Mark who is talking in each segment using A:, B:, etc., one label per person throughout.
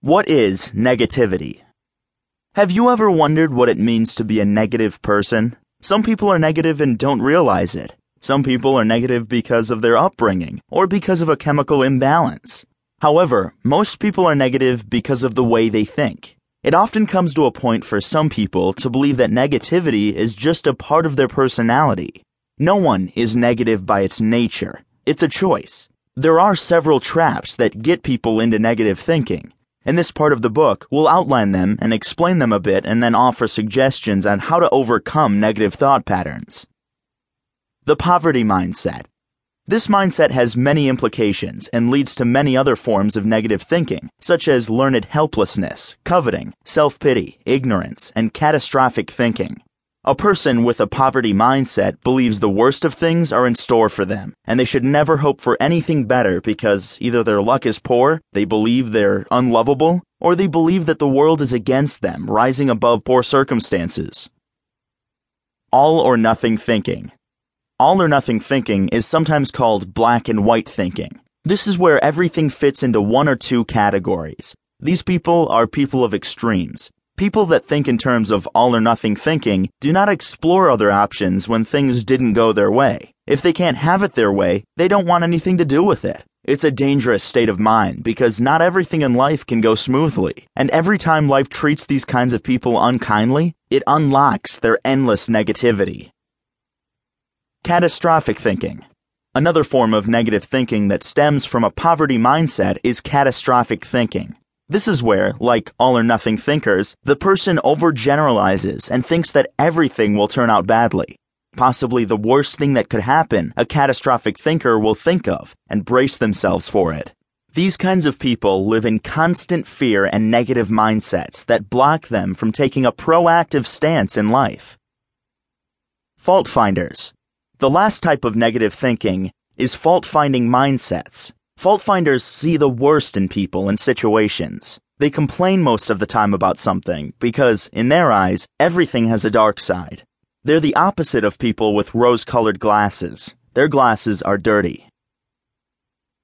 A: What is negativity? Have you ever wondered what it means to be a negative person? Some people are negative and don't realize it. Some people are negative because of their upbringing or because of a chemical imbalance. However, most people are negative because of the way they think. It often comes to a point for some people to believe that negativity is just a part of their personality. No one is negative by its nature. It's a choice. There are several traps that get people into negative thinking. In this part of the book, we'll outline them and explain them a bit and then offer suggestions on how to overcome negative thought patterns. The poverty mindset. This mindset has many implications and leads to many other forms of negative thinking, such as learned helplessness, coveting, self pity, ignorance, and catastrophic thinking. A person with a poverty mindset believes the worst of things are in store for them, and they should never hope for anything better because either their luck is poor, they believe they're unlovable, or they believe that the world is against them, rising above poor circumstances. All or nothing thinking. All or nothing thinking is sometimes called black and white thinking. This is where everything fits into one or two categories. These people are people of extremes. People that think in terms of all or nothing thinking do not explore other options when things didn't go their way. If they can't have it their way, they don't want anything to do with it. It's a dangerous state of mind because not everything in life can go smoothly. And every time life treats these kinds of people unkindly, it unlocks their endless negativity. Catastrophic thinking. Another form of negative thinking that stems from a poverty mindset is catastrophic thinking. This is where, like all or nothing thinkers, the person overgeneralizes and thinks that everything will turn out badly. Possibly the worst thing that could happen, a catastrophic thinker will think of and brace themselves for it. These kinds of people live in constant fear and negative mindsets that block them from taking a proactive stance in life. Fault finders. The last type of negative thinking is fault finding mindsets. Fault finders see the worst in people and situations. They complain most of the time about something because, in their eyes, everything has a dark side. They're the opposite of people with rose colored glasses. Their glasses are dirty.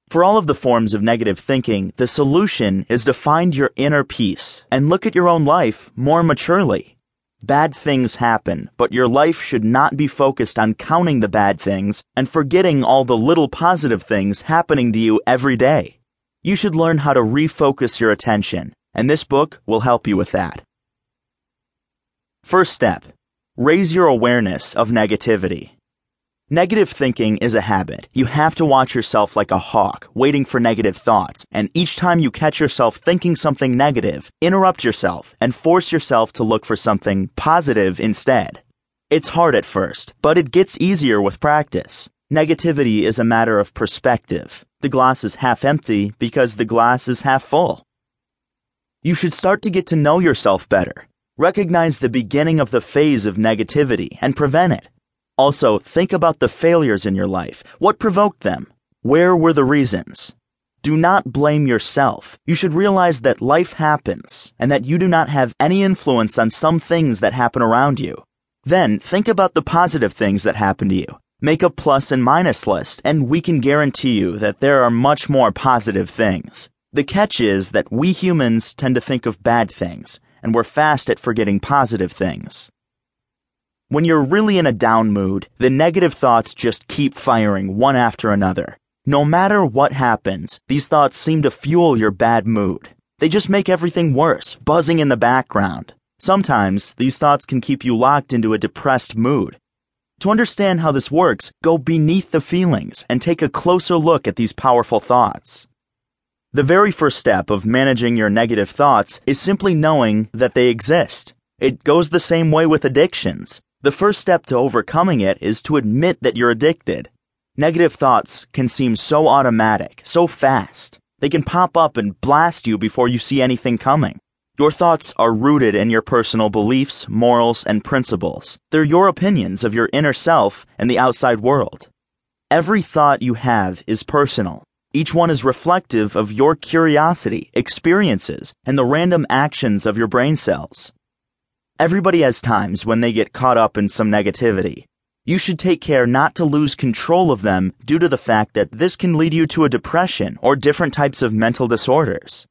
A: For all of the forms of negative thinking, the solution is to find your inner peace and look at your own life more maturely. Bad things happen, but your life should not be focused on counting the bad things and forgetting all the little positive things happening to you every day. You should learn how to refocus your attention, and this book will help you with that. First step raise your awareness of negativity. Negative thinking is a habit. You have to watch yourself like a hawk, waiting for negative thoughts, and each time you catch yourself thinking something negative, interrupt yourself and force yourself to look for something positive instead. It's hard at first, but it gets easier with practice. Negativity is a matter of perspective. The glass is half empty because the glass is half full. You should start to get to know yourself better. Recognize the beginning of the phase of negativity and prevent it. Also, think about the failures in your life. What provoked them? Where were the reasons? Do not blame yourself. You should realize that life happens and that you do not have any influence on some things that happen around you. Then think about the positive things that happen to you. Make a plus and minus list, and we can guarantee you that there are much more positive things. The catch is that we humans tend to think of bad things, and we're fast at forgetting positive things. When you're really in a down mood, the negative thoughts just keep firing one after another. No matter what happens, these thoughts seem to fuel your bad mood. They just make everything worse, buzzing in the background. Sometimes, these thoughts can keep you locked into a depressed mood. To understand how this works, go beneath the feelings and take a closer look at these powerful thoughts. The very first step of managing your negative thoughts is simply knowing that they exist. It goes the same way with addictions. The first step to overcoming it is to admit that you're addicted. Negative thoughts can seem so automatic, so fast. They can pop up and blast you before you see anything coming. Your thoughts are rooted in your personal beliefs, morals, and principles. They're your opinions of your inner self and the outside world. Every thought you have is personal. Each one is reflective of your curiosity, experiences, and the random actions of your brain cells. Everybody has times when they get caught up in some negativity. You should take care not to lose control of them due to the fact that this can lead you to a depression or different types of mental disorders.